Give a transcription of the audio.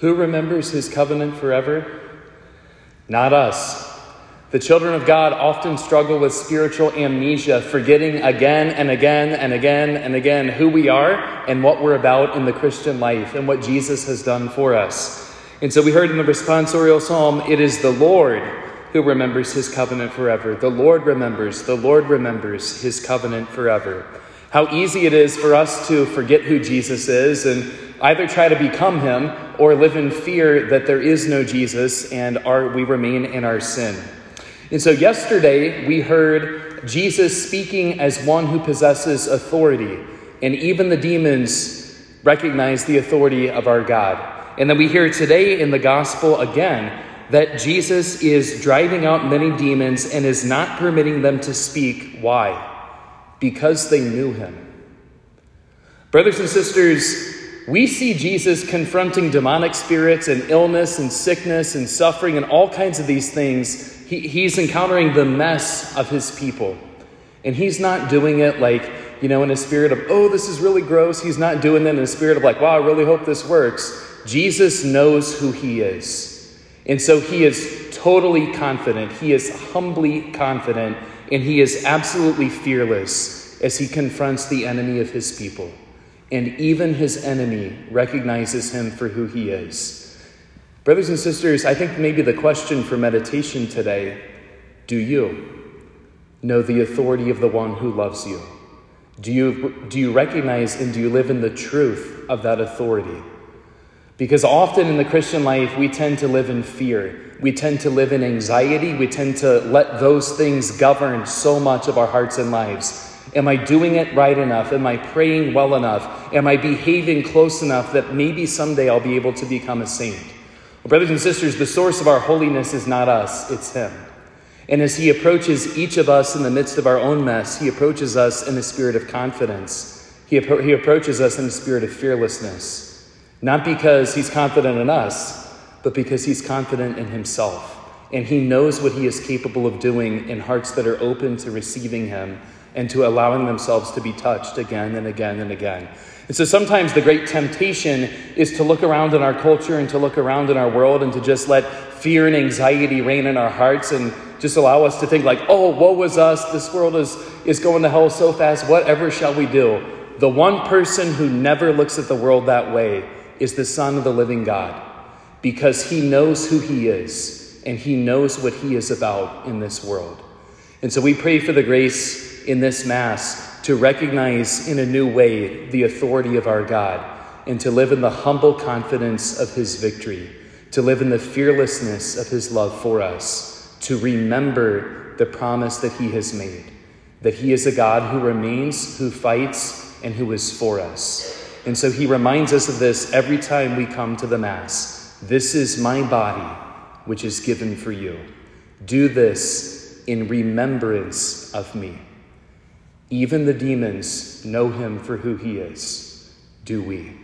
Who remembers his covenant forever? Not us. The children of God often struggle with spiritual amnesia, forgetting again and again and again and again who we are and what we're about in the Christian life and what Jesus has done for us. And so we heard in the responsorial psalm, it is the Lord who remembers his covenant forever. The Lord remembers, the Lord remembers his covenant forever. How easy it is for us to forget who Jesus is and either try to become him or live in fear that there is no Jesus and our, we remain in our sin. And so yesterday we heard Jesus speaking as one who possesses authority, and even the demons recognize the authority of our God. And then we hear today in the gospel again that Jesus is driving out many demons and is not permitting them to speak. Why? Because they knew him. Brothers and sisters, we see Jesus confronting demonic spirits and illness and sickness and suffering and all kinds of these things he, he's encountering the mess of his people. And he's not doing it like, you know, in a spirit of, oh, this is really gross. He's not doing it in a spirit of like, wow, I really hope this works. Jesus knows who he is. And so he is totally confident. He is humbly confident. And he is absolutely fearless as he confronts the enemy of his people. And even his enemy recognizes him for who he is. Brothers and sisters, I think maybe the question for meditation today do you know the authority of the one who loves you? Do you, do you recognize and do you live in the truth of that authority? Because often in the Christian life, we tend to live in fear. We tend to live in anxiety. We tend to let those things govern so much of our hearts and lives. Am I doing it right enough? Am I praying well enough? Am I behaving close enough that maybe someday I'll be able to become a saint? Well, brothers and sisters, the source of our holiness is not us, it's Him. And as He approaches each of us in the midst of our own mess, He approaches us in a spirit of confidence. He, appro- he approaches us in a spirit of fearlessness. Not because He's confident in us, but because He's confident in Himself. And He knows what He is capable of doing in hearts that are open to receiving Him and to allowing themselves to be touched again and again and again. And so sometimes the great temptation is to look around in our culture and to look around in our world and to just let fear and anxiety reign in our hearts and just allow us to think like, oh, woe was us. This world is, is going to hell so fast. Whatever shall we do? The one person who never looks at the world that way is the Son of the living God because he knows who he is and he knows what he is about in this world. And so we pray for the grace in this Mass to recognize in a new way the authority of our God and to live in the humble confidence of his victory, to live in the fearlessness of his love for us, to remember the promise that he has made, that he is a God who remains, who fights, and who is for us. And so he reminds us of this every time we come to the Mass. This is my body, which is given for you. Do this in remembrance of me. Even the demons know him for who he is. Do we?